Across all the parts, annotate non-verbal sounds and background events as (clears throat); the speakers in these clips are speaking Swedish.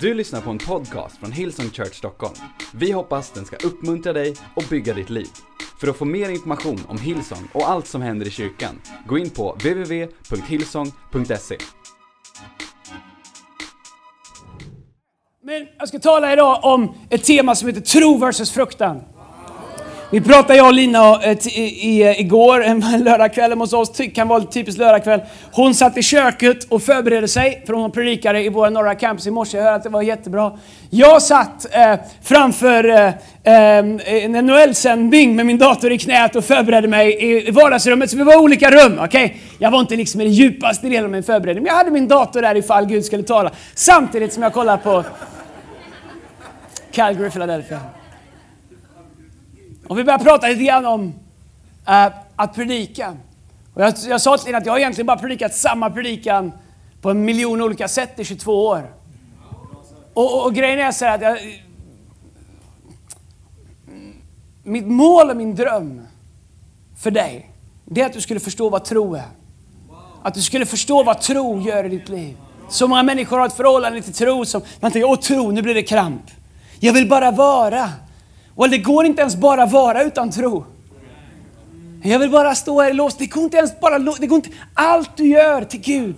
Du lyssnar på en podcast från Hillsong Church Stockholm. Vi hoppas den ska uppmuntra dig och bygga ditt liv. För att få mer information om Hillsong och allt som händer i kyrkan, gå in på www.hillsong.se. Men jag ska tala idag om ett tema som heter tro versus fruktan. Vi pratade jag och Lina eh, eh, igår, en (laughs) lördagkväll hemma hos oss, kan vara en typisk lördagkväll. Hon satt i köket och förberedde sig, för hon predikade i våra norra campus i morse. Jag hörde att det var jättebra. Jag satt eh, framför eh, en NHL-sändning med min dator i knät och förberedde mig i, vardagsrummet. Så vi var i olika rum, okej? Jag var inte liksom i den djupaste delen av min förberedning, men jag hade min dator där ifall Gud skulle tala. Samtidigt som jag kollade på Calgary, Philadelphia. Och vi började prata lite grann om eh, att predika. Och jag, jag sa till er att jag har egentligen bara predikat samma predikan på en miljon olika sätt i 22 år. Och, och, och grejen är så här att jag, mitt mål och min dröm för dig, det är att du skulle förstå vad tro är. Att du skulle förstå vad tro gör i ditt liv. Så många människor har ett förhållande till tro som man tänker, åh tro, nu blir det kramp. Jag vill bara vara. Och det går inte ens bara vara utan tro. Jag vill bara stå här i lås. Det går inte ens bara det går inte, Allt du gör till Gud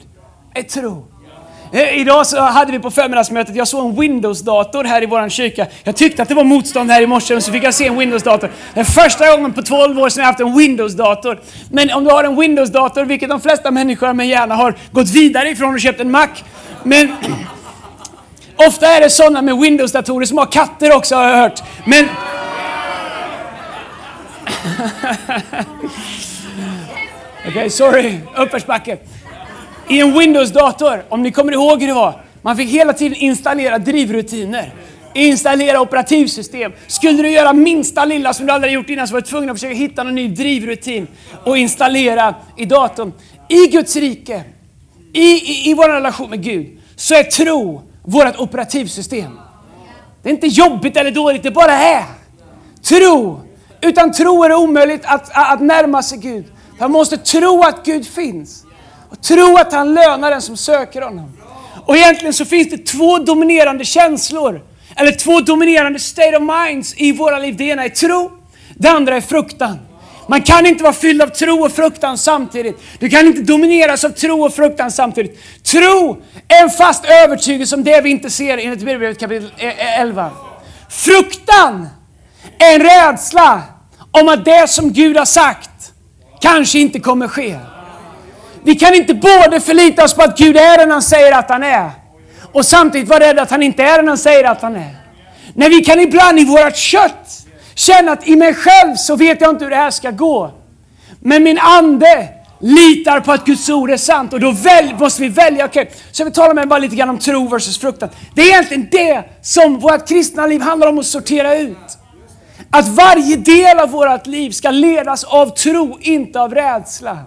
är tro. Eh, idag så hade vi på förmiddagsmötet, jag såg en Windows-dator här i vår kyrka. Jag tyckte att det var motstånd här i morse, och så fick jag se en Windows-dator. Det är första gången på 12 år sedan jag haft en Windows-dator. Men om du har en Windows-dator, vilket de flesta människor med hjärna har gått vidare ifrån och köpt en Mac. Men (clears throat) ofta är det sådana med Windows-datorer som har katter också har jag hört. Men (laughs) Okej, sorry. Uppförsbacke. I en Windows-dator, om ni kommer ihåg hur det var, man fick hela tiden installera drivrutiner. Installera operativsystem. Skulle du göra minsta lilla som du aldrig gjort innan så var du tvungen att försöka hitta någon ny drivrutin och installera i datorn. I Guds rike, i, i, i vår relation med Gud, så är tro vårt operativsystem. Det är inte jobbigt eller dåligt, det bara är. Tro. Utan tro är det omöjligt att, att närma sig Gud. Man måste tro att Gud finns. Och tro att han lönar den som söker honom. Och egentligen så finns det två dominerande känslor. Eller två dominerande state of minds i våra liv. Det ena är tro, det andra är fruktan. Man kan inte vara fylld av tro och fruktan samtidigt. Du kan inte domineras av tro och fruktan samtidigt. Tro är en fast övertygelse om det vi inte ser enligt Bibelbrevet kapitel e- e- 11. Fruktan är en rädsla om att det som Gud har sagt kanske inte kommer ske. Vi kan inte både förlita oss på att Gud är den han säger att han är och samtidigt vara rädda att han inte är den han säger att han är. Nej, vi kan ibland i vårt kött känna att i mig själv så vet jag inte hur det här ska gå. Men min ande litar på att Guds ord är sant och då väl, måste vi välja. Okej, så vi talar med bara lite grann om tro versus fruktan. Det är egentligen det som vårt kristna liv handlar om att sortera ut. Att varje del av vårt liv ska ledas av tro, inte av rädsla.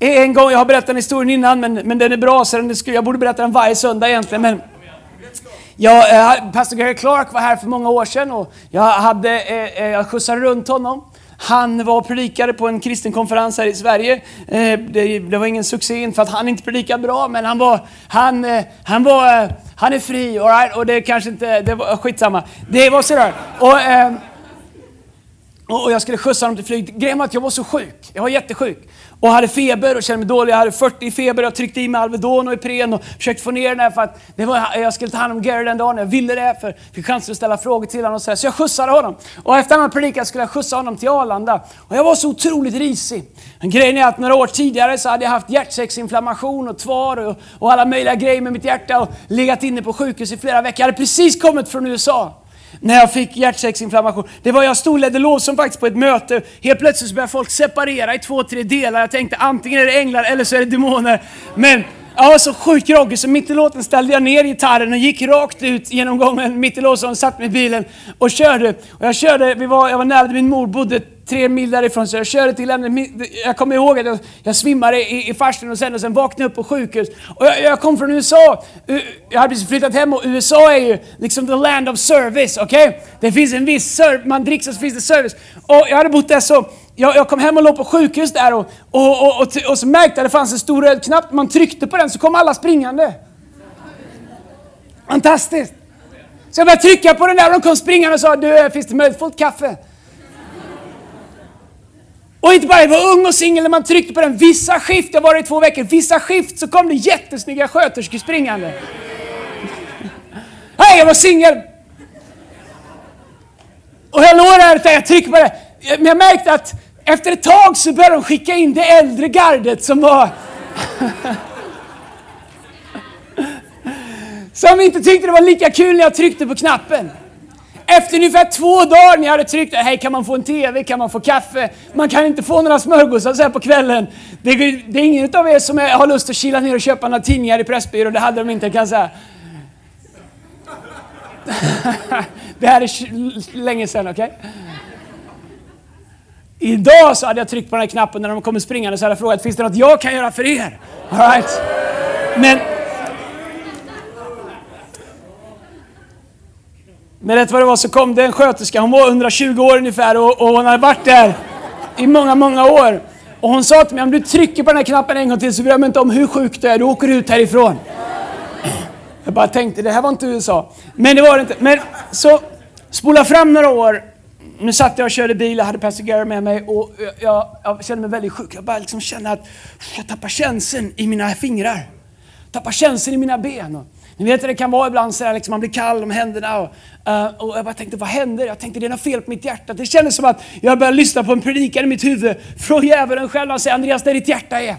Eh, en gång, jag har berättat den historien innan, men, men den är bra så den, är, jag borde berätta den varje söndag egentligen. Men jag, eh, pastor Gary Clark var här för många år sedan och jag, hade, eh, eh, jag skjutsade runt honom. Han var predikare på en kristen konferens här i Sverige. Eh, det, det var ingen succé, för att han inte predikade bra, men han var, han, eh, han var, eh, han är fri, all right? och det kanske inte, det var skitsamma. Det var sådär. Och, eh, och jag skulle skjutsa honom till flyget. Grejen var att jag var så sjuk. Jag var jättesjuk. Och hade feber och kände mig dålig. Jag hade 40 i feber. Jag tryckte i mig Alvedon och Ipren och försökte få ner den här för att det var, jag skulle ta hand om Gary den dagen. Jag ville det för jag fick chansen att ställa frågor till honom. Och så, här. så jag skjutsade honom. Och efter han hade predikat skulle jag skjutsa honom till Arlanda. Och jag var så otroligt risig. Men grejen är att några år tidigare så hade jag haft hjärtsäcksinflammation och tvar och, och alla möjliga grejer med mitt hjärta och legat inne på sjukhus i flera veckor. Jag hade precis kommit från USA när jag fick hjärtsäcksinflammation. Det var jag stod och ledde lovsång faktiskt på ett möte. Helt plötsligt så började folk separera i två, tre delar. Jag tänkte antingen är det änglar eller så är det demoner. Men jag var så sjukt groggy så mitt i låten ställde jag ner gitarren och gick rakt ut genom gången mitt i lovsången, satt mig i bilen och körde. Och jag körde, vi var, jag var nära där min mor bodde tre mil därifrån så jag körde till henne. Jag kommer ihåg att jag, jag svimmade i, i farstun och sen, och sen vaknade jag upp på sjukhus. Och jag, jag kom från USA. Jag hade precis flyttat hem och USA är ju liksom the land of service, okej? Det finns en viss service, man dricks och så finns det service. Och jag hade bott där så jag, jag kom hem och låg på sjukhus där och, och, och, och, och så märkte jag att det fanns en stor röd knapp. Man tryckte på den så kom alla springande. Fantastiskt! Så jag började trycka på den där och de kom springande och sa, du, finns det möjlighet att få ett kaffe? Och inte bara jag var ung och singel när man tryckte på den. Vissa skift, jag var i två veckor, vissa skift så kom det jättesnygga sköterskor springande. (laughs) Hej, jag var singel! Och jag låg där och jag tryckte på det. Men jag märkte att efter ett tag så började de skicka in det äldre gardet som var... (laughs) som inte tyckte det var lika kul när jag tryckte på knappen. Efter ungefär två dagar när jag hade tryckt hej kan man få en TV, kan man få kaffe? Man kan inte få några smörgåsar så här på kvällen. Det, det är ingen av er som är, har lust att kila ner och köpa några tidningar i Pressbyrån, det hade de inte kan säga. (laughs) det här är länge sedan, okej? Okay? Idag så hade jag tryckt på den här knappen när de kommer springande så hade jag frågat, finns det något jag kan göra för er? All right. Men Men rätt vad det var så kom det en sköterska, hon var 120 år ungefär och, och hon hade varit där i många, många år. Och hon sa till mig, om du trycker på den här knappen en gång till så bryr jag mig inte om hur sjuk du är, du åker ut härifrån. (clears throat) Jag bara tänkte, det här var inte USA. Men det var det inte. Men så spola fram några år. Nu satt jag och körde bil, jag hade Pastor Gary med mig och jag, jag, kände mig väldigt sjuk. Jag bara liksom kände att jag tappar känslan i mina fingrar. Tappar känslan i mina ben. Ni vet hur det kan vara ibland, så här, liksom, man blir kall om händerna. Och, uh, och jag bara tänkte, vad händer? Jag tänkte, det är något fel på mitt hjärta. Det kändes som att jag började lyssna på en predikan i mitt huvud från djävulen själv. Han säger, Andreas, där ditt hjärta är.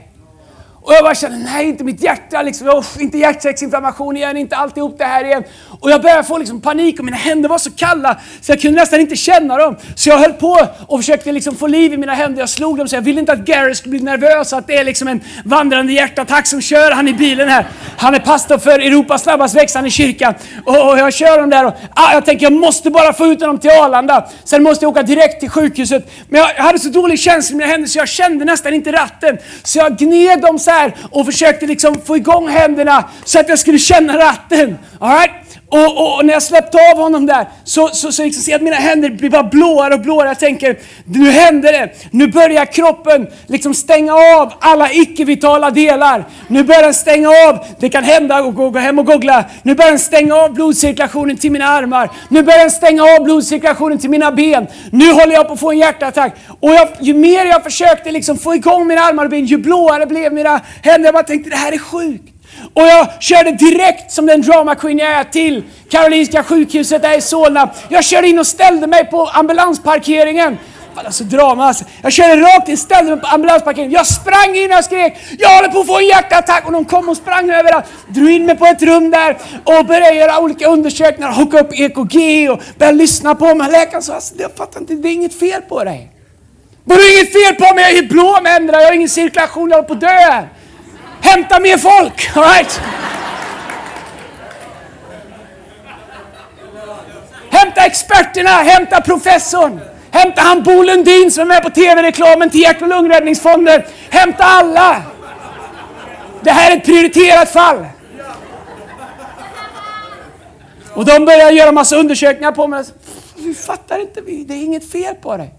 Och jag bara kände, nej inte mitt hjärta, liksom, oh, inte hjärtsäcksinflammation igen, inte alltihop det här igen. Och jag började få liksom panik och mina händer var så kalla så jag kunde nästan inte känna dem. Så jag höll på och försökte liksom få liv i mina händer. Jag slog dem så jag ville inte att Gary skulle bli nervös, att det är liksom en vandrande hjärtattack som kör han i bilen här. Han är pastor för Europas snabbast växande kyrka. Och, och jag kör dem där och ah, jag tänker jag måste bara få ut honom till Arlanda. Sen måste jag åka direkt till sjukhuset. Men jag, jag hade så dålig känsla i mina händer så jag kände nästan inte ratten. Så jag gned dem så där och försökte liksom få igång händerna så att jag skulle känna ratten. All right? Och, och, och, när jag släppte av honom där så, så, så liksom ser jag att mina händer blir bara blåare och blåare. Jag tänker, nu händer det. Nu börjar kroppen liksom stänga av alla icke-vitala delar. Nu börjar den stänga av, det kan hända, och gå, gå hem och googla. Nu börjar den stänga av blodcirkulationen till mina armar. Nu börjar den stänga av blodcirkulationen till mina ben. Nu håller jag på att få en hjärtattack. Och jag, ju mer jag försökte liksom få igång mina armar och ben, ju blåare blev mina händer. Jag bara tänkte, det här är sjukt. Och jag körde direkt som den drama queen jag är till Karolinska sjukhuset där i Solna. Jag körde in och ställde mig på ambulansparkeringen. Alltså drama alltså. Jag körde rakt in, ställde mig på ambulansparkeringen. Jag sprang in och skrek Jag håller på att få en hjärtattack! Och de kom och sprang överallt. Drog in mig på ett rum där och började göra olika undersökningar. hocka upp EKG och började lyssna på mig. Läkaren sa alltså, jag fattar inte, det är inget fel på dig. Det är inget fel på mig, jag är helt blå med händerna, jag har ingen cirkulation, jag håller på att dö. här. Hämta mer folk! All right? Hämta experterna, hämta professorn. Hämta han Bo Lundin som är med på TV-reklamen till Hjärt och lungräddningsfonden. Hämta alla! Det här är ett prioriterat fall. Och de börjar göra massa undersökningar på mig. Vi fattar inte, det är inget fel på dig.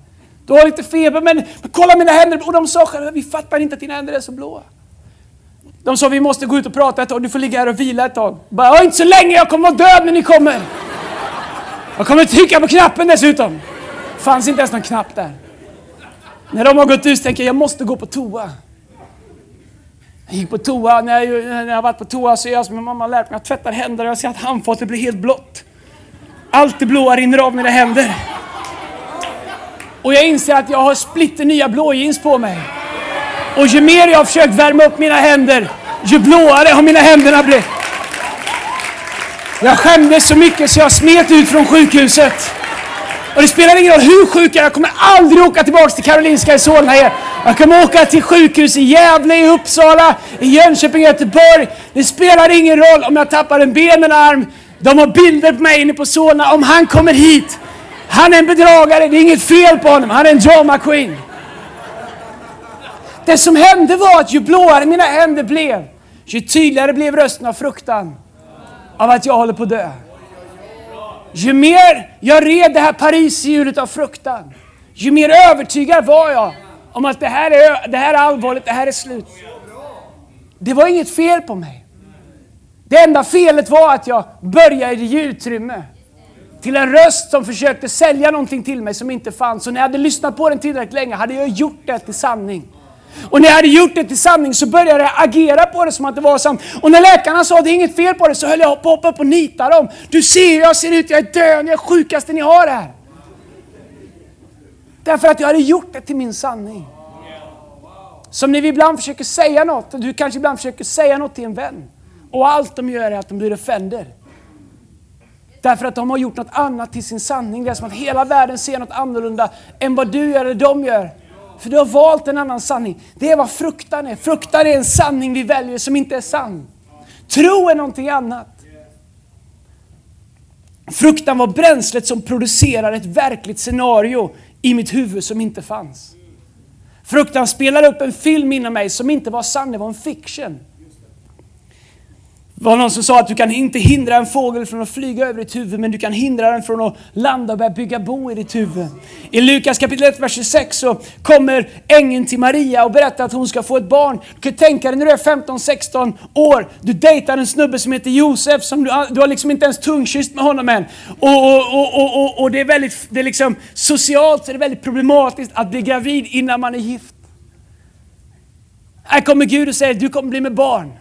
Du har lite feber, men, men kolla mina händer. Och de sa själva, vi fattar inte att dina händer är så blåa. De sa vi måste gå ut och prata ett tag, du får ligga här och vila ett tag. Bara, inte så länge, jag kommer vara död när ni kommer. Jag kommer trycka på knappen dessutom. Det fanns inte ens någon knapp där. När de har gått ut tänker jag, jag måste gå på toa. Jag gick på toa, när jag, när jag varit på toa så är jag som min mamma har lärt mig, jag tvättar händer och jag ser att handfatet blir helt blått. Allt det blåa rinner av mina händer. Och jag inser att jag har splitter nya blå jeans på mig. Och ju mer jag har försökt värma upp mina händer, ju blåare har mina händer blivit. Jag skämdes så mycket så jag smet ut från sjukhuset. Och det spelar ingen roll hur sjuk jag är, jag kommer aldrig åka tillbaka till Karolinska i Solna igen. Jag kommer åka till sjukhus i Gävle, i Uppsala, i Jönköping, i Göteborg. Det spelar ingen roll om jag tappar en ben, en arm. De har bilder på mig inne på Solna. Om han kommer hit, han är en bedragare, det är inget fel på honom. Han är en drama queen. Det som hände var att ju blåare mina händer blev, ju tydligare blev rösten av fruktan av att jag håller på att dö. Ju mer jag red det här pariserhjulet av fruktan, ju mer övertygad var jag om att det här, är, det här är allvarligt, det här är slut. Det var inget fel på mig. Det enda felet var att jag började i utrymme. Till en röst som försökte sälja någonting till mig som inte fanns. Och när jag hade lyssnat på den tillräckligt länge hade jag gjort det till sanning. Och när jag hade gjort det till sanning så började jag agera på det som att det var sant. Och när läkarna sa det är inget fel på det så höll jag på att hoppa upp och nita dem. Du ser hur jag ser ut, jag är död, jag är sjukaste ni har här. Därför att jag hade gjort det till min sanning. Som när vi ibland försöker säga något, och du kanske ibland försöker säga något till en vän. Och allt de gör är att de blir offender. Därför att de har gjort något annat till sin sanning. Det är som att hela världen ser något annorlunda än vad du gör eller de gör. För du har valt en annan sanning. Det är vad fruktan är. Fruktan är en sanning vi väljer som inte är sann. Tro är någonting annat. Fruktan var bränslet som producerar ett verkligt scenario i mitt huvud som inte fanns. Fruktan spelar upp en film inom mig som inte var sann, det var en fiction. Det var någon som sa att du kan inte hindra en fågel från att flyga över ditt huvud, men du kan hindra den från att landa och börja bygga bo i ditt huvud. I Lukas kapitel 1, vers 26 så kommer ängeln till Maria och berättar att hon ska få ett barn. Du kan tänka dig när du är 15-16 år, du dejtar en snubbe som heter Josef, som du, du har liksom inte ens tungkysst med honom än. Och, och, och, och, och det är väldigt, det är liksom socialt så är det väldigt problematiskt att bli gravid innan man är gift. Här kommer Gud och säger, du kommer bli med barn.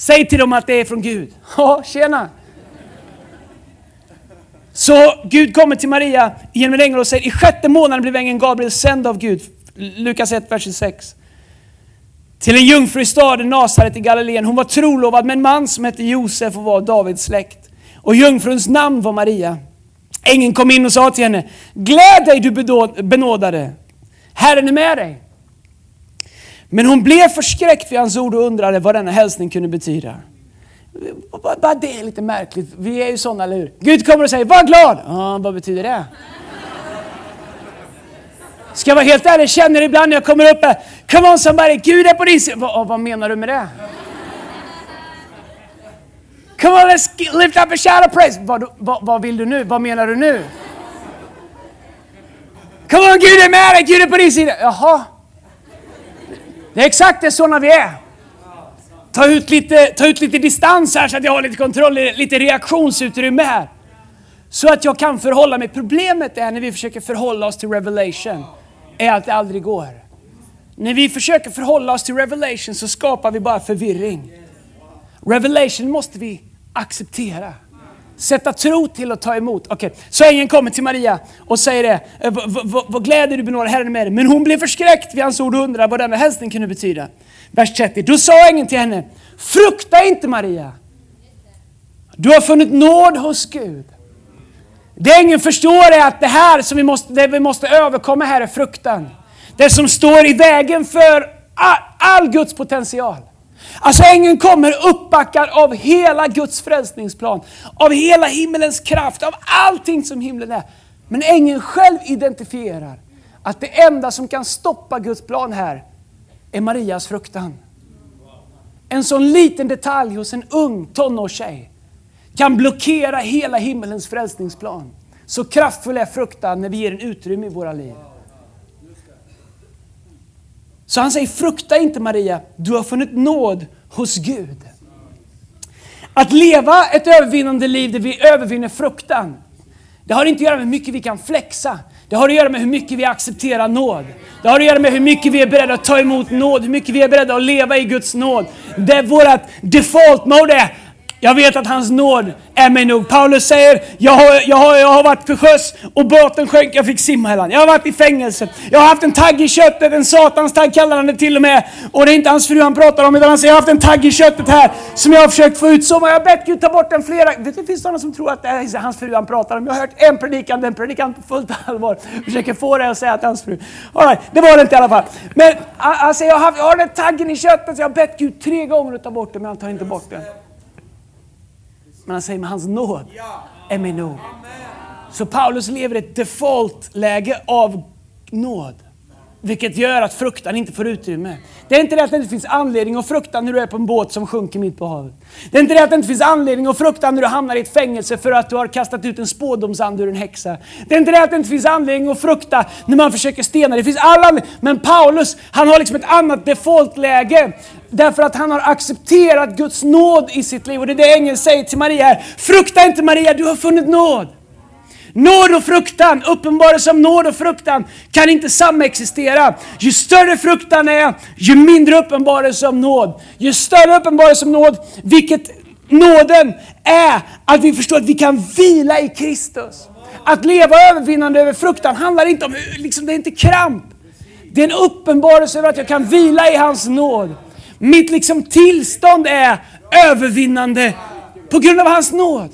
Säg till dem att det är från Gud. (laughs) Ja, tjena! Så Gud kommer till Maria genom en ängel och säger, i sjätte månaden blev ängeln Gabriel sänd av Gud. Lukas 1, vers 6. Till en jungfru i staden Nasaret i Galileen. Hon var trolovad med en man som hette Josef och var Davids släkt. Och jungfruns namn var Maria. Ängeln kom in och sa till henne, Gläd dig du benådade, Herren är med dig. Men hon blev förskräckt vid hans ord och undrade vad denna hälsning kunde betyda. Bara det är lite märkligt. Vi är ju sådana, eller hur? Gud kommer och säger, var glad! Ja, vad betyder det? Ska jag vara helt ärlig, jag känner ibland när jag kommer upp här, come on somebody, Gud är på din sida. Vad, vad menar du med det? Come on, let's lift up a shout of praise. Vad, vad, vad vill du nu? Vad menar du nu? Come on, Gud är med dig, Gud är på din sida. Jaha. Det är exakt det sådana vi är. Ta ut, lite, ta ut lite distans här så att jag har lite kontroll, lite reaktionsutrymme här. Så att jag kan förhålla mig. Problemet är när vi försöker förhålla oss till revelation, är att det aldrig går. När vi försöker förhålla oss till revelation så skapar vi bara förvirring. Revelation måste vi acceptera. Sätta tro till och ta emot. Okay. Så ängeln kommer till Maria och säger det. Eh, vad gläder du benådade Herren med dig? Men hon blev förskräckt vid hans ord och undrade vad denna hälsning kunde betyda. Vers 30. Då sa ängeln till henne. Frukta inte Maria. Du har funnit nåd hos Gud. Det ängeln förstår är att det här som vi måste, det vi måste överkomma här är fruktan. Det som står i vägen för all, all Guds potential. Alltså ängeln kommer uppbackad av hela Guds frälsningsplan, av hela himmelens kraft, av allting som himlen är. Men ängeln själv identifierar att det enda som kan stoppa Guds plan här är Marias fruktan. En sån liten detalj hos en ung tonårstjej kan blockera hela himmelens frälsningsplan. Så kraftfull är fruktan när vi ger den utrymme i våra liv. Så han säger, frukta inte Maria, du har funnit nåd hos Gud. Att leva ett övervinnande liv där vi övervinner fruktan, det har inte att göra med hur mycket vi kan flexa. Det har att göra med hur mycket vi accepterar nåd. Det har att göra med hur mycket vi är beredda att ta emot nåd, hur mycket vi är beredda att leva i Guds nåd. Det vårt default mode är, jag vet att hans nåd är mig nog. Paulus säger, jag har, jag har, jag har varit till sjöss och båten sjönk, jag fick simma hela Jag har varit i fängelse. Jag har haft en tagg i köttet, en satans tagg kallar han det till och med. Och det är inte hans fru han pratar om, utan han säger, jag har haft en tagg i köttet här som jag har försökt få ut. Så jag har bett Gud ta bort den flera Vet du, det finns sådana som tror att det är hans fru han pratar om. Jag har hört en predikan, den predikan på fullt allvar. Försöker få det att säga att det är hans fru. All right, det var det inte i alla fall. Men han säger, alltså, jag har, jag har den taggen i köttet, så jag har bett Gud tre gånger att ta bort den, men han tar inte bort den. Men han säger med hans nåd är mig nog. Så Paulus lever i ett default-läge av nåd. Vilket gör att fruktan inte får utrymme. Det är inte det att det inte finns anledning att frukta när du är på en båt som sjunker mitt på havet. Det är inte det att det inte finns anledning att frukta när du hamnar i ett fängelse för att du har kastat ut en spådomsand ur en häxa. Det är inte det att det inte finns anledning att frukta när man försöker stena. Det finns alla. Men Paulus, han har liksom ett annat defaultläge. Därför att han har accepterat Guds nåd i sitt liv. Och det är det ängeln säger till Maria här. Frukta inte Maria, du har funnit nåd. Nåd och fruktan, uppenbarelse om nåd och fruktan kan inte samexistera. Ju större fruktan är, ju mindre uppenbarelse om nåd. Ju större uppenbarelse om nåd, vilket nåden är att vi förstår att vi kan vila i Kristus. Att leva övervinnande över fruktan handlar inte om, liksom, det är inte kramp. Det är en uppenbarelse över att jag kan vila i hans nåd. Mitt liksom tillstånd är övervinnande på grund av hans nåd.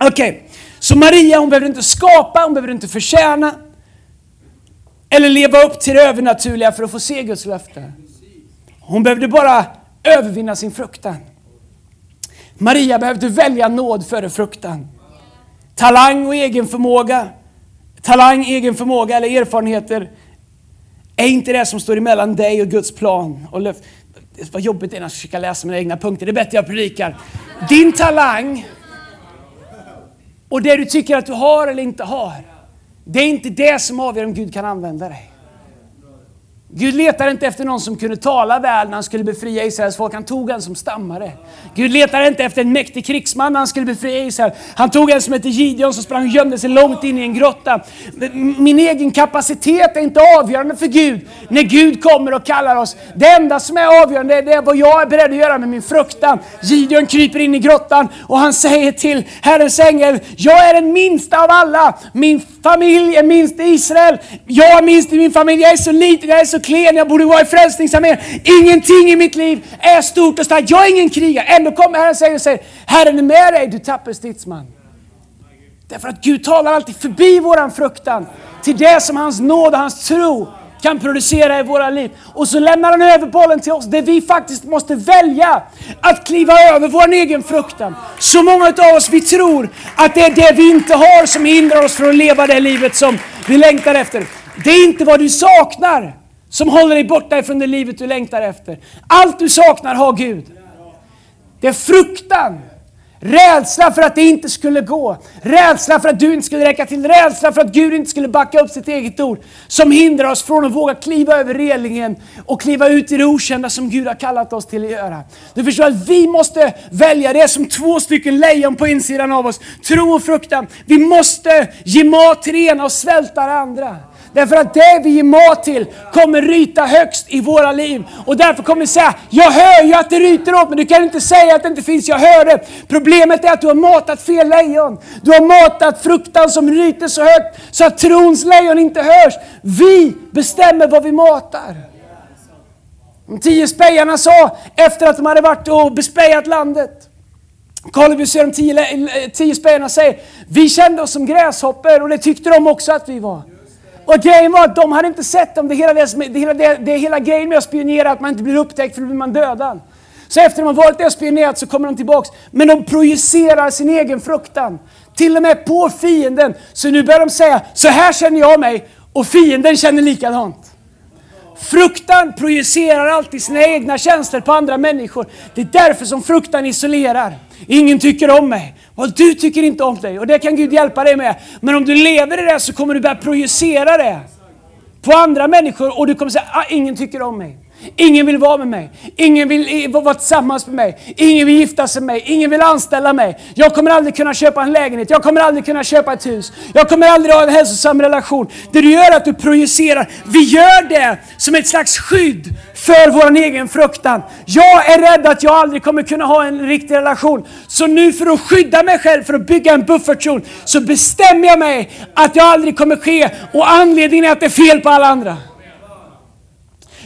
Okej, okay. Så Maria hon behöver inte skapa, hon behöver inte förtjäna eller leva upp till det övernaturliga för att få se Guds löfte. Hon behövde bara övervinna sin fruktan. Maria behövde välja nåd före fruktan. Talang och egen förmåga, talang, egen förmåga eller erfarenheter är inte det som står emellan dig och Guds plan och löfte. Vad jobbigt det är att försöka läsa mina egna punkter. Det är bättre jag predikar. Din talang och det du tycker att du har eller inte har, det är inte det som avgör om Gud kan använda dig. Gud letade inte efter någon som kunde tala väl när han skulle befria Israels folk. Han tog en som stammade. Gud letade inte efter en mäktig krigsman när han skulle befria Israel. Han tog en som hette Gideon som sprang och gömde sig långt in i en grotta. Min egen kapacitet är inte avgörande för Gud när Gud kommer och kallar oss. Det enda som är avgörande är vad jag är beredd att göra med min fruktan. Gideon kryper in i grottan och han säger till Herrens ängel, jag är den minsta av alla. Min familj är minst i Israel. Jag är minst i min familj. Jag är så liten, jag är så klen, jag borde vara i Frälsningsarmén. Ingenting i mitt liv är stort och starkt. Jag är ingen krigare. Ändå kommer Herren säger och säger, Herren är med dig, du tapper stridsman. Därför att Gud talar alltid förbi våran fruktan till det som hans nåd och hans tro kan producera i våra liv. Och så lämnar han över bollen till oss där vi faktiskt måste välja att kliva över vår egen fruktan. Så många av oss vi tror att det är det vi inte har som hindrar oss från att leva det livet som vi längtar efter. Det är inte vad du saknar som håller dig borta ifrån det livet du längtar efter. Allt du saknar har Gud. Det är fruktan Rädsla för att det inte skulle gå. Rädsla för att du inte skulle räcka till. Rädsla för att Gud inte skulle backa upp sitt eget ord. Som hindrar oss från att våga kliva över relingen och kliva ut i det okända som Gud har kallat oss till att göra. Du förstår att vi måste välja. Det är som två stycken lejon på insidan av oss. Tro och fruktan. Vi måste ge mat till det ena och svälta det andra. Därför att det vi ger mat till kommer ryta högst i våra liv. Och därför kommer vi säga, jag hör ju att det ryter åt men du kan inte säga att det inte finns, jag hör det. Problemet är att du har matat fel lejon. Du har matat fruktan som ryter så högt så att trons lejon inte hörs. Vi bestämmer vad vi matar. De tio spejarna sa efter att de hade varit och bespejat landet. Karl vi ser de tio, eh, tio spejarna säger, vi kände oss som gräshoppor och det tyckte de också att vi var. Och grejen var att de hade inte sett dem. Det hela, deras, det, hela, det, det hela grejen med att spionera att man inte blir upptäckt för då blir man dödad. Så efter att de har varit där och spionerat så kommer de tillbaks. Men de projicerar sin egen fruktan. Till och med på fienden. Så nu börjar de säga, så här känner jag mig. Och fienden känner likadant. Fruktan projicerar alltid sina egna känslor på andra människor. Det är därför som fruktan isolerar. Ingen tycker om mig. Och du tycker inte om dig. Och det kan Gud hjälpa dig med. Men om du lever i det så kommer du börja projicera det på andra människor och du kommer säga, ah, ingen tycker om mig. Ingen vill vara med mig. Ingen vill vara tillsammans med mig. Ingen vill gifta sig med mig. Ingen vill anställa mig. Jag kommer aldrig kunna köpa en lägenhet. Jag kommer aldrig kunna köpa ett hus. Jag kommer aldrig ha en hälsosam relation. Det du gör är att du projicerar. Vi gör det som ett slags skydd för vår egen fruktan. Jag är rädd att jag aldrig kommer kunna ha en riktig relation. Så nu för att skydda mig själv, för att bygga en buffertzon, så bestämmer jag mig att jag aldrig kommer ske. Och anledningen är att det är fel på alla andra.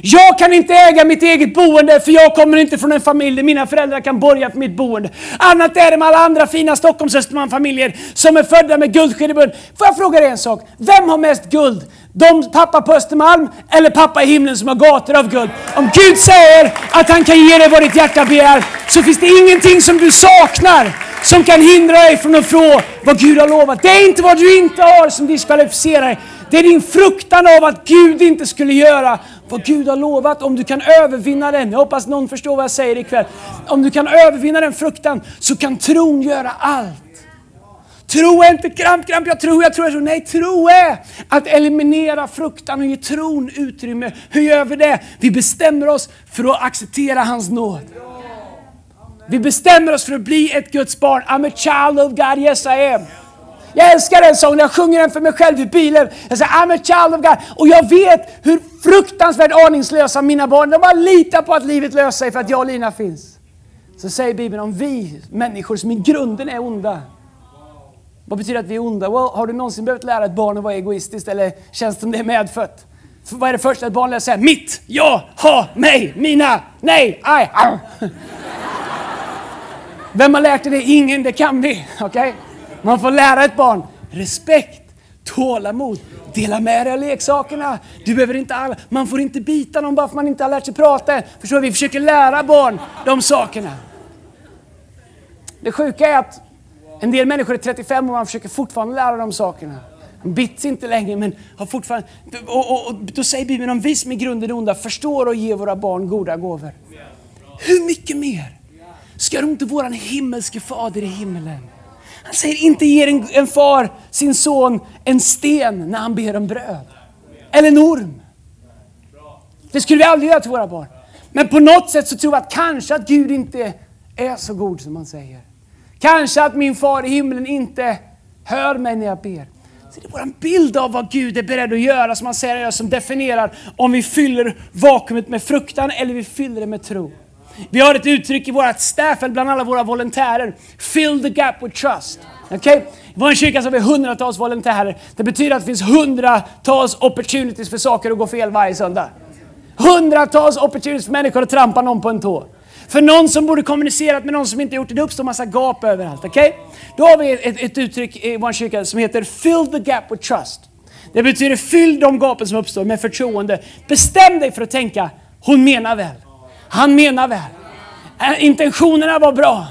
Jag kan inte äga mitt eget boende för jag kommer inte från en familj där mina föräldrar kan borga för mitt boende. Annat är det med alla andra fina Stockholms Östermalmsfamiljer som är födda med guldsked i mun. Får jag fråga dig en sak? Vem har mest guld? De pappa på Östermalm eller pappa i himlen som har gator av guld? Om Gud säger att han kan ge dig vad ditt hjärta begär så finns det ingenting som du saknar som kan hindra dig från att få vad Gud har lovat. Det är inte vad du inte har som diskvalificerar dig. Det är din fruktan av att Gud inte skulle göra vad Gud har lovat. Om du kan övervinna den, jag hoppas någon förstår vad jag säger ikväll. Om du kan övervinna den fruktan så kan tron göra allt. Tro är inte kramp, kramp, jag tror, jag tror, jag tror. Nej, tro är att eliminera fruktan och ge tron utrymme. Hur gör vi det? Vi bestämmer oss för att acceptera hans nåd. Vi bestämmer oss för att bli ett Guds barn. I'm a child of God, yes I am. Jag älskar den sången, jag sjunger den för mig själv i bilen. Jag säger I'm a child of God. Och jag vet hur fruktansvärt aningslösa mina barn De bara litar på att livet löser sig för att jag och Lina finns. Så säger Bibeln om vi människor som i grunden är onda. Vad betyder att vi är onda? Well, har du någonsin behövt lära ett barn att vara egoistiskt eller känns det som det är medfött? För vad är det första ett barn lär sig? Mitt, jag, ha, mig, mina, nej, aj, aj. Vem har lärt dig det? Ingen, det kan vi. Okay? Man får lära ett barn respekt, tålamod, dela med dig av leksakerna. Du behöver inte alla, man får inte bita någon bara för man inte har lärt sig prata än. Förstår du? Vi försöker lära barn de sakerna. Det sjuka är att en del människor är 35 och man försöker fortfarande lära dem sakerna. De bits inte längre men har fortfarande... Och, och, och då säger Bibeln om vi som i grunden är onda förstår och ger våra barn goda gåvor. Hur mycket mer ska då inte våran himmelske fader i himmelen han säger inte ger en, en far sin son en sten när han ber om bröd. Eller en orm. Det skulle vi aldrig göra till våra barn. Men på något sätt så tror vi att kanske att Gud inte är så god som man säger. Kanske att min far i himlen inte hör mig när jag ber. Så det är vår bild av vad Gud är beredd att göra som han säger som definierar om vi fyller vakuumet med fruktan eller vi fyller det med tro. Vi har ett uttryck i vårt staff, bland alla våra volontärer. Fill the gap with trust. Okay? I vår kyrka så har vi hundratals volontärer. Det betyder att det finns hundratals opportunities för saker att gå fel varje söndag. Hundratals opportunities för människor att trampa någon på en tå. För någon som borde kommunicerat med någon som inte gjort det, det uppstår massa gap överallt. Okay? Då har vi ett, ett uttryck i vår kyrka som heter Fill the gap with trust. Det betyder fyll de gapen som uppstår med förtroende. Bestäm dig för att tänka, hon menar väl. Han menar väl. Intentionerna var bra.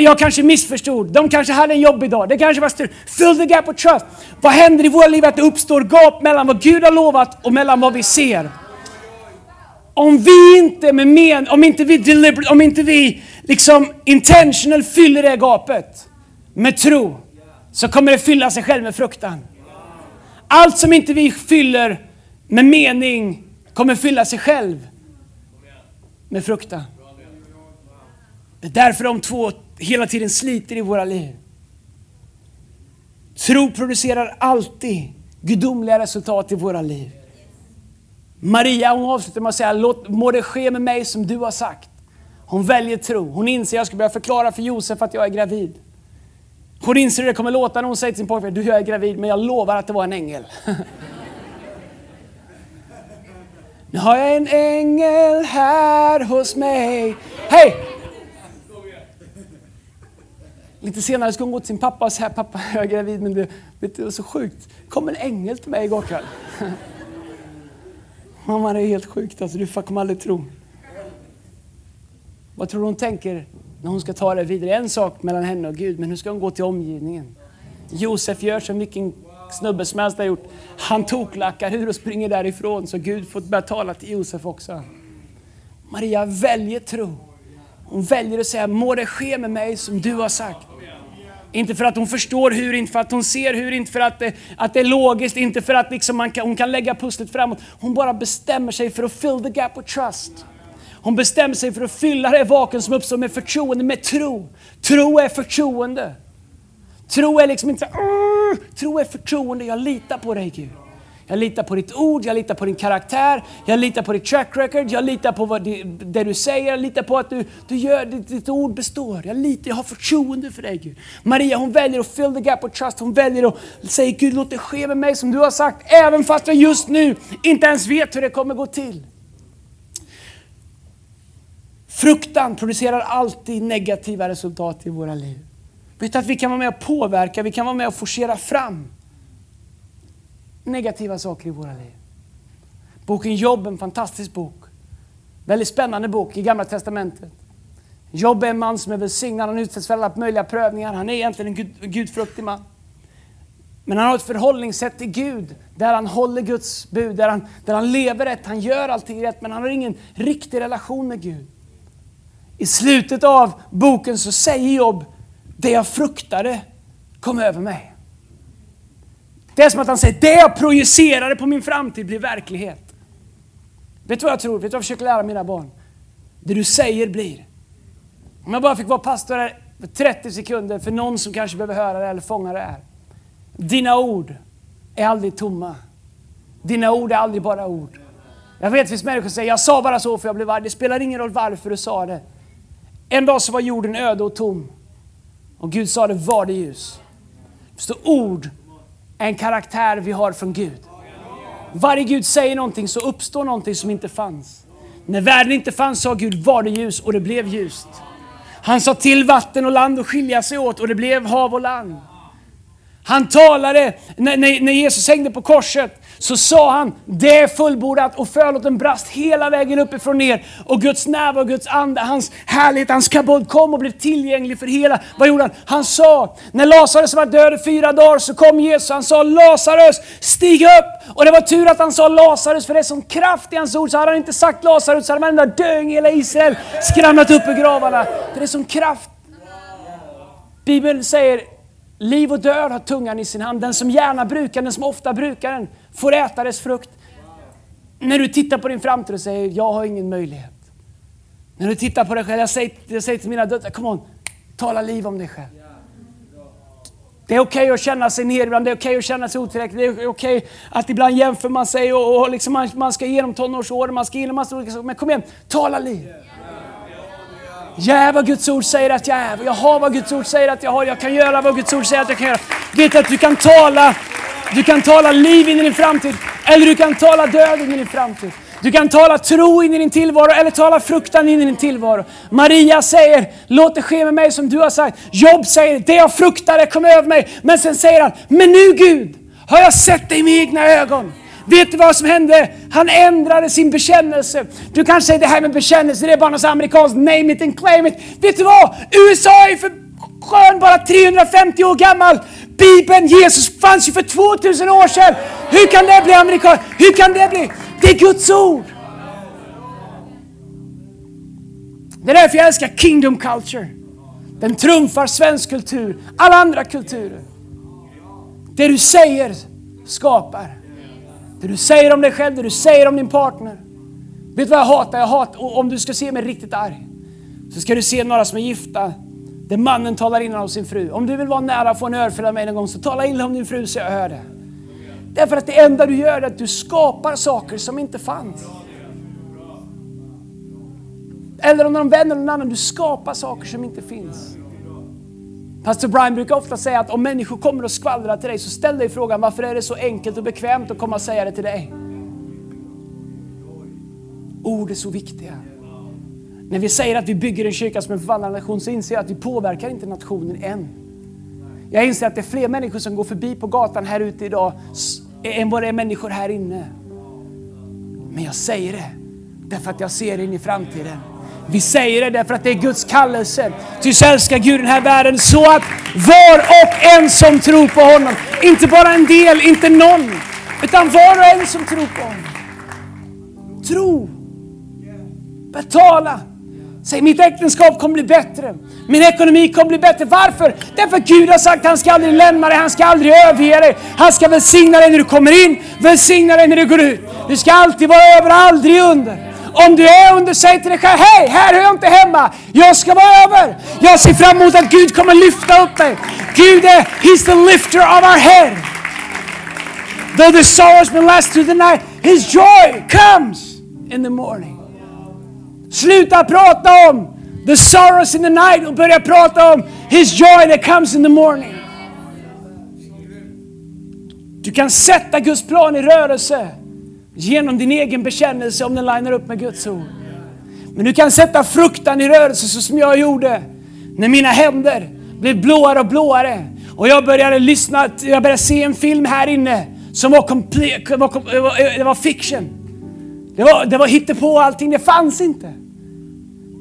Jag kanske missförstod. De kanske hade en jobbig dag. Det kanske var styr. Fill the gap of trust. Vad händer i våra liv? Att det uppstår gap mellan vad Gud har lovat och mellan vad vi ser. Om vi inte med men, om inte vi deliberate, om inte vi liksom intentional fyller det gapet med tro, så kommer det fylla sig själv med fruktan. Allt som inte vi fyller med mening kommer fylla sig själv med fruktan. Det är därför de två hela tiden sliter i våra liv. Tro producerar alltid gudomliga resultat i våra liv. Maria hon avslutar med att säga, Låt, må det ske med mig som du har sagt. Hon väljer tro. Hon inser, jag ska börja förklara för Josef att jag är gravid. Hon inser hur det kommer låta när hon säger till sin pojkvän, du jag är gravid men jag lovar att det var en ängel. (laughs) Nu har jag en ängel här hos mig. Hej! Lite senare ska hon gå till sin pappa och säga, pappa jag är gravid men det, vet du, det var så sjukt. Det kom en ängel till mig igår kväll. (laughs) Mamma det är helt sjukt alltså, du kommer aldrig tro. Vad tror du hon tänker när hon ska ta det vidare? En sak mellan henne och Gud, men hur ska hon gå till omgivningen? Josef gör som vilken snubbe som helst har gjort. Han toklackar ur och springer därifrån så Gud får börja tala till Josef också. Maria väljer tro. Hon väljer att säga, må det ske med mig som du har sagt. Inte för att hon förstår hur, inte för att hon ser hur, inte för att det, att det är logiskt, inte för att liksom man kan, hon kan lägga pusslet framåt. Hon bara bestämmer sig för att fill the gap with trust. Hon bestämmer sig för att fylla det vakuum som uppstår med förtroende, med tro. Tro är förtroende. Tro är liksom inte så Tro är förtroende. Jag litar på dig Gud. Jag litar på ditt ord, jag litar på din karaktär, jag litar på ditt track record, jag litar på vad det, det du säger, jag litar på att du, du gör, ditt, ditt ord består. Jag litar, jag har förtroende för dig Gud. Maria hon väljer att fill the gap of trust, hon väljer att säga Gud låt det ske med mig som du har sagt, även fast jag just nu inte ens vet hur det kommer gå till. Fruktan producerar alltid negativa resultat i våra liv. Vet att vi kan vara med och påverka, vi kan vara med och forcera fram negativa saker i våra liv. Boken Jobb, en fantastisk bok. Väldigt spännande bok i Gamla Testamentet. Jobb är en man som är välsignad, han utsätts för alla möjliga prövningar. Han är egentligen en gud, gudfruktig man. Men han har ett förhållningssätt till Gud där han håller Guds bud, där han, där han lever rätt, han gör allting rätt, men han har ingen riktig relation med Gud. I slutet av boken så säger Job, det jag fruktade kom över mig. Det är som att han säger, det jag projicerade på min framtid blir verklighet. Vet du vad jag tror? Vet du vad jag försöker lära mina barn? Det du säger blir. Om jag bara fick vara pastor här 30 sekunder för någon som kanske behöver höra det eller fånga det här. Dina ord är aldrig tomma. Dina ord är aldrig bara ord. Jag vet att det finns människor som säger, jag sa bara så för jag blev arg. Det spelar ingen roll varför du sa det. En dag så var jorden öde och tom. Och Gud sa det, var det ljus. Så ord är en karaktär vi har från Gud. Varje Gud säger någonting så uppstår någonting som inte fanns. När världen inte fanns sa Gud, var det ljus och det blev ljust. Han sa till vatten och land att skilja sig åt och det blev hav och land. Han talade, när, när, Jesus hängde på korset, så sa han, det är fullbordat och förlåten brast hela vägen uppifrån ner. Och Guds närvaro, Guds ande, hans härlighet, hans kabod kom och blev tillgänglig för hela. Vad gjorde han? Han sa, när Lazarus var död i fyra dagar så kom Jesus, han sa Lazarus, stig upp! Och det var tur att han sa Lazarus, för det är sån kraft i hans ord, så hade han inte sagt Lazarus så hade varenda döing i hela Israel skramlat upp ur gravarna. För det är sån kraft. Bibeln säger Liv och död har tungan i sin hand. Den som gärna brukar den, som ofta brukar den, får äta dess frukt. När du tittar på din framtid och säger, jag har ingen möjlighet. När du tittar på dig själv, jag säger, jag säger till mina döttrar, kom on, tala liv om dig själv. Det är okej okay att känna sig ner ibland, det är okej okay att känna sig otillräcklig, det är okej okay att ibland jämför man sig och, och liksom man, man ska igenom tonårsåren, man ska igenom massa olika saker. Men kom igen, tala liv. Jag är vad Guds ord säger att jag är. Jag har vad Guds ord säger att jag har. Jag kan göra vad Guds ord säger att jag kan göra. Vet att du kan tala, du kan tala liv in i din framtid. Eller du kan tala död in i din framtid. Du kan tala tro in i din tillvaro eller tala fruktan in i din tillvaro. Maria säger, låt det ske med mig som du har sagt. Jobb säger, det jag fruktade kom över mig. Men sen säger han, men nu Gud har jag sett dig med egna ögon. Vet du vad som hände? Han ändrade sin bekännelse. Du kanske säger det här med bekännelse, det är bara något amerikanskt name it and claim it. Vet du vad? USA är för skön bara 350 år gammal. Bibeln, Jesus fanns ju för 2000 år sedan. Hur kan det bli amerikan? Hur kan det bli? Det är Guds ord. Det är därför jag älskar Kingdom Culture. Den trumfar svensk kultur, alla andra kulturer. Det du säger skapar. Det du säger om dig själv, det du säger om din partner. Vet du vad jag hatar? Jag hatar, om du ska se mig riktigt arg, så ska du se några som är gifta, där mannen talar illa om sin fru. Om du vill vara nära och få en örfil av mig någon gång, så tala illa om din fru så jag hör det. Därför att det enda du gör är att du skapar saker som inte fanns. Eller om de eller någon annan, du skapar saker som inte finns. Pastor Brian brukar ofta säga att om människor kommer och skvallrar till dig så ställ dig frågan varför är det så enkelt och bekvämt att komma och säga det till dig? Ord är så viktiga. När vi säger att vi bygger en kyrka som en förvandlad nation så inser jag att vi påverkar inte nationen än. Jag inser att det är fler människor som går förbi på gatan här ute idag än vad det är människor här inne. Men jag säger det därför att jag ser in i framtiden. Vi säger det därför att det är Guds kallelse. Ty så älskar Gud den här världen så att var och en som tror på honom, inte bara en del, inte någon, utan var och en som tror på honom. Tro. Betala. Säg mitt äktenskap kommer bli bättre. Min ekonomi kommer bli bättre. Varför? Därför att Gud har sagt att han ska aldrig lämna dig, han ska aldrig överge dig. Han ska välsigna dig när du kommer in, välsigna dig när du går ut. Du ska alltid vara över, aldrig under. Om du är under, säg till dig själv, hej, här hör jag inte hemma. Jag ska vara över. Jag ser fram emot att Gud kommer lyfta upp mig. Gud är, He's the lifter of our head. Though the sorrows may last through the night, His joy comes in the morning. Sluta prata om the sorrows in the night och börja prata om His joy that comes in the morning. Du kan sätta Guds plan i rörelse genom din egen bekännelse om den linar upp med Guds ord. Men du kan sätta fruktan i rörelse så som jag gjorde när mina händer blev blåare och blåare och jag började lyssna, jag började se en film här inne som var, komple- var, det var fiction. Det var, det var hittepå allting, det fanns inte.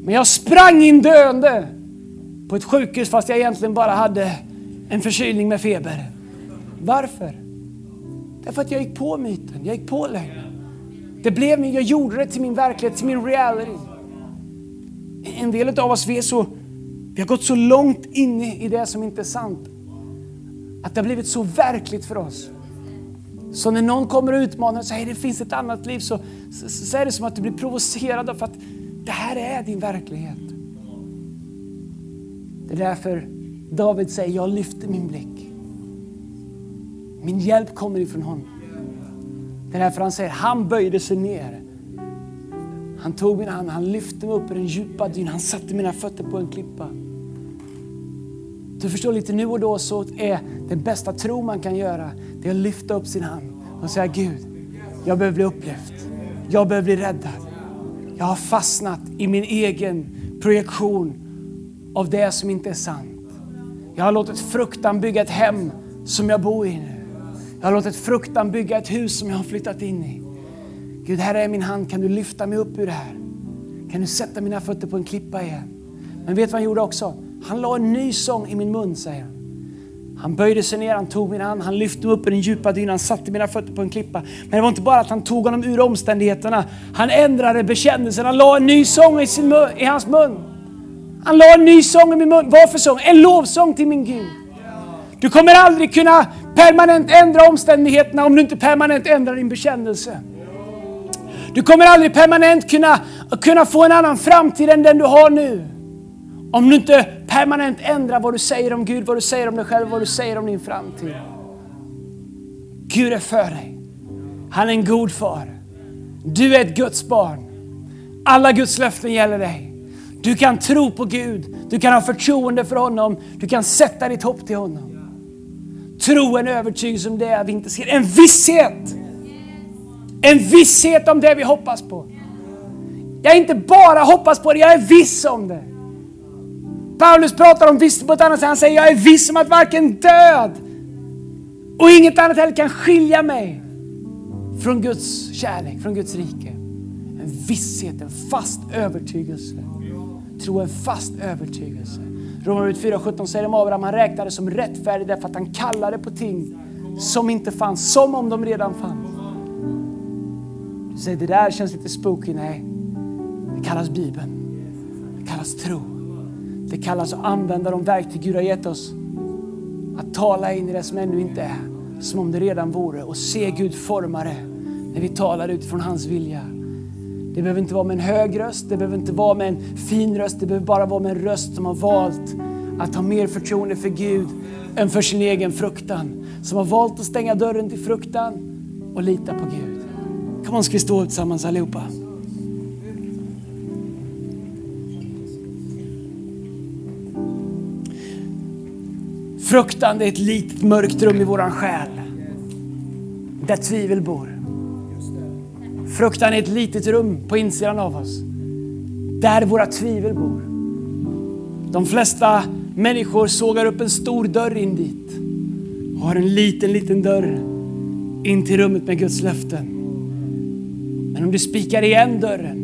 Men jag sprang in döende på ett sjukhus fast jag egentligen bara hade en förkylning med feber. Varför? Därför att jag gick på myten, jag gick på lögnen. Det blev min, jag gjorde det till min verklighet, till min reality. En del av oss, vi, är så, vi har gått så långt inne i det som inte är sant. Att det har blivit så verkligt för oss. Så när någon kommer och utmanar och säger att det finns ett annat liv så, så, så är det som att du blir provocerad för att det här är din verklighet. Det är därför David säger, jag lyfter min blick. Min hjälp kommer ifrån honom. Det är därför han säger, han böjde sig ner. Han tog min hand, han lyfte mig upp i den djupa dyn, han satte mina fötter på en klippa. Du förstår lite, nu och då så är den bästa tro man kan göra, det är att lyfta upp sin hand och säga Gud, jag behöver bli upplyft. Jag behöver bli räddad. Jag har fastnat i min egen projektion av det som inte är sant. Jag har låtit fruktan bygga ett hem som jag bor i nu. Jag har låtit fruktan bygga ett hus som jag har flyttat in i. Gud, här är min hand. Kan du lyfta mig upp ur det här? Kan du sätta mina fötter på en klippa igen? Men vet du vad han gjorde också? Han la en ny sång i min mun, säger han. Han böjde sig ner, han tog min hand, han lyfte mig upp i den djupa dynan, han satte mina fötter på en klippa. Men det var inte bara att han tog honom ur omständigheterna. Han ändrade bekännelsen, han la en ny sång i, sin mun, i hans mun. Han la en ny sång i min mun. Vad för sång? En lovsång till min Gud. Du kommer aldrig kunna permanent ändra omständigheterna om du inte permanent ändrar din bekännelse. Du kommer aldrig permanent kunna, kunna få en annan framtid än den du har nu. Om du inte permanent ändrar vad du säger om Gud, vad du säger om dig själv, vad du säger om din framtid. Gud är för dig. Han är en god far. Du är ett Guds barn. Alla Guds löften gäller dig. Du kan tro på Gud, du kan ha förtroende för honom, du kan sätta ditt hopp till honom. Tro en övertygelse om det vi inte ser, en visshet. En visshet om det vi hoppas på. Jag inte bara hoppas på det, jag är viss om det. Paulus pratar om visshet på ett annat sätt. Han säger jag är viss om att varken död och inget annat heller kan skilja mig från Guds kärlek, från Guds rike. En visshet, en fast övertygelse. Tro en fast övertygelse. Romarbrevet 4.17 säger om Abraham, han räknade som rättfärdig därför att han kallade på ting som inte fanns, som om de redan fanns. Du säger, det där känns lite spooky. Nej, det kallas Bibeln. Det kallas tro. Det kallas att använda de verktyg Gud har gett oss. Att tala in i det som ännu inte är, som om det redan vore. Och se Gud forma det när vi talar utifrån hans vilja. Det behöver inte vara med en hög röst, det behöver inte vara med en fin röst. Det behöver bara vara med en röst som har valt att ha mer förtroende för Gud än för sin egen fruktan. Som har valt att stänga dörren till fruktan och lita på Gud. Kom on, ska vi stå tillsammans allihopa? Fruktan är ett litet mörkt rum i våran själ. Där tvivel bor. Fruktan är ett litet rum på insidan av oss. Där våra tvivel bor. De flesta människor sågar upp en stor dörr in dit. Och har en liten, liten dörr in till rummet med Guds löften. Men om du spikar igen dörren.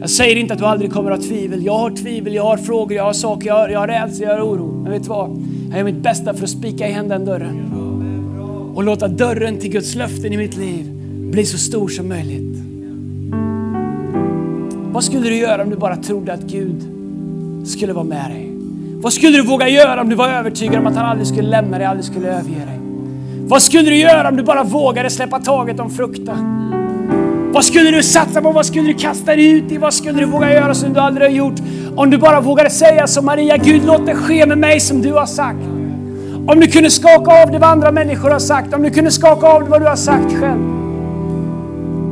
Jag säger inte att du aldrig kommer att ha tvivel. Jag har tvivel, jag har frågor, jag har saker, jag har, jag har rädsla, jag har oro. Men vet du vad? Jag gör mitt bästa för att spika igen den dörren. Och låta dörren till Guds löften i mitt liv bli så stor som möjligt. Vad skulle du göra om du bara trodde att Gud skulle vara med dig? Vad skulle du våga göra om du var övertygad om att han aldrig skulle lämna dig, aldrig skulle överge dig? Vad skulle du göra om du bara vågade släppa taget om fruktan? Vad skulle du satsa på? Vad skulle du kasta dig ut i? Vad skulle du våga göra som du aldrig har gjort? Om du bara vågade säga som Maria, Gud låt det ske med mig som du har sagt. Om du kunde skaka av det vad andra människor har sagt, om du kunde skaka av det vad du har sagt själv.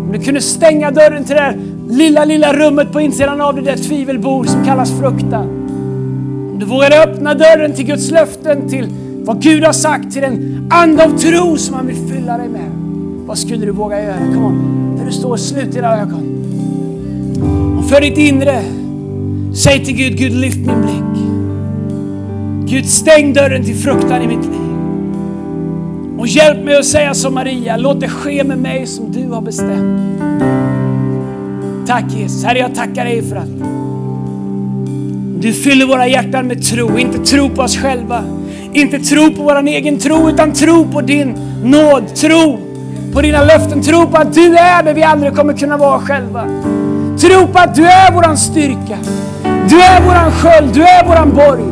Om du kunde stänga dörren till det här, lilla, lilla rummet på insidan av det där tvivelbord som kallas fruktan. Om du vågade öppna dörren till Guds löften, till vad Gud har sagt, till den ande av tro som han vill fylla dig med. Vad skulle du våga göra? Kom on, där du står, slut dina ögon. Och för ditt inre, säg till Gud, Gud lyft min blick. Gud stäng dörren till fruktan i mitt liv. Och hjälp mig att säga som Maria, låt det ske med mig som du har bestämt. Tack Jesus, Herre jag tackar dig för att du fyller våra hjärtan med tro, inte tro på oss själva, Inte tro på vår egen tro, utan tro på din nåd. Tro på dina löften. Tro på att du är det vi aldrig kommer kunna vara själva. Tro på att du är våran styrka. Du är våran sköld, du är våran borg.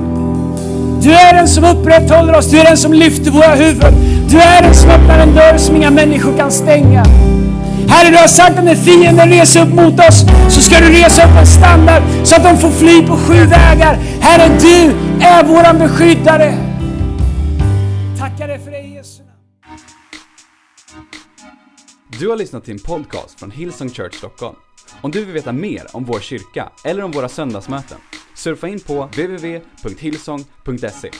Du är den som upprätthåller oss, du är den som lyfter våra huvuden. Du är den som öppnar en dörr som inga människor kan stänga. Herre, du har sagt att när fienden reser upp mot oss så ska du resa upp en standard så att de får fly på sju vägar. Herre, du är våran beskyddare. Tackar dig för det Jesus. Jesu. Du har lyssnat till en podcast från Hillsong Church Stockholm. Om du vill veta mer om vår kyrka eller om våra söndagsmöten, surfa in på www.hillsong.se.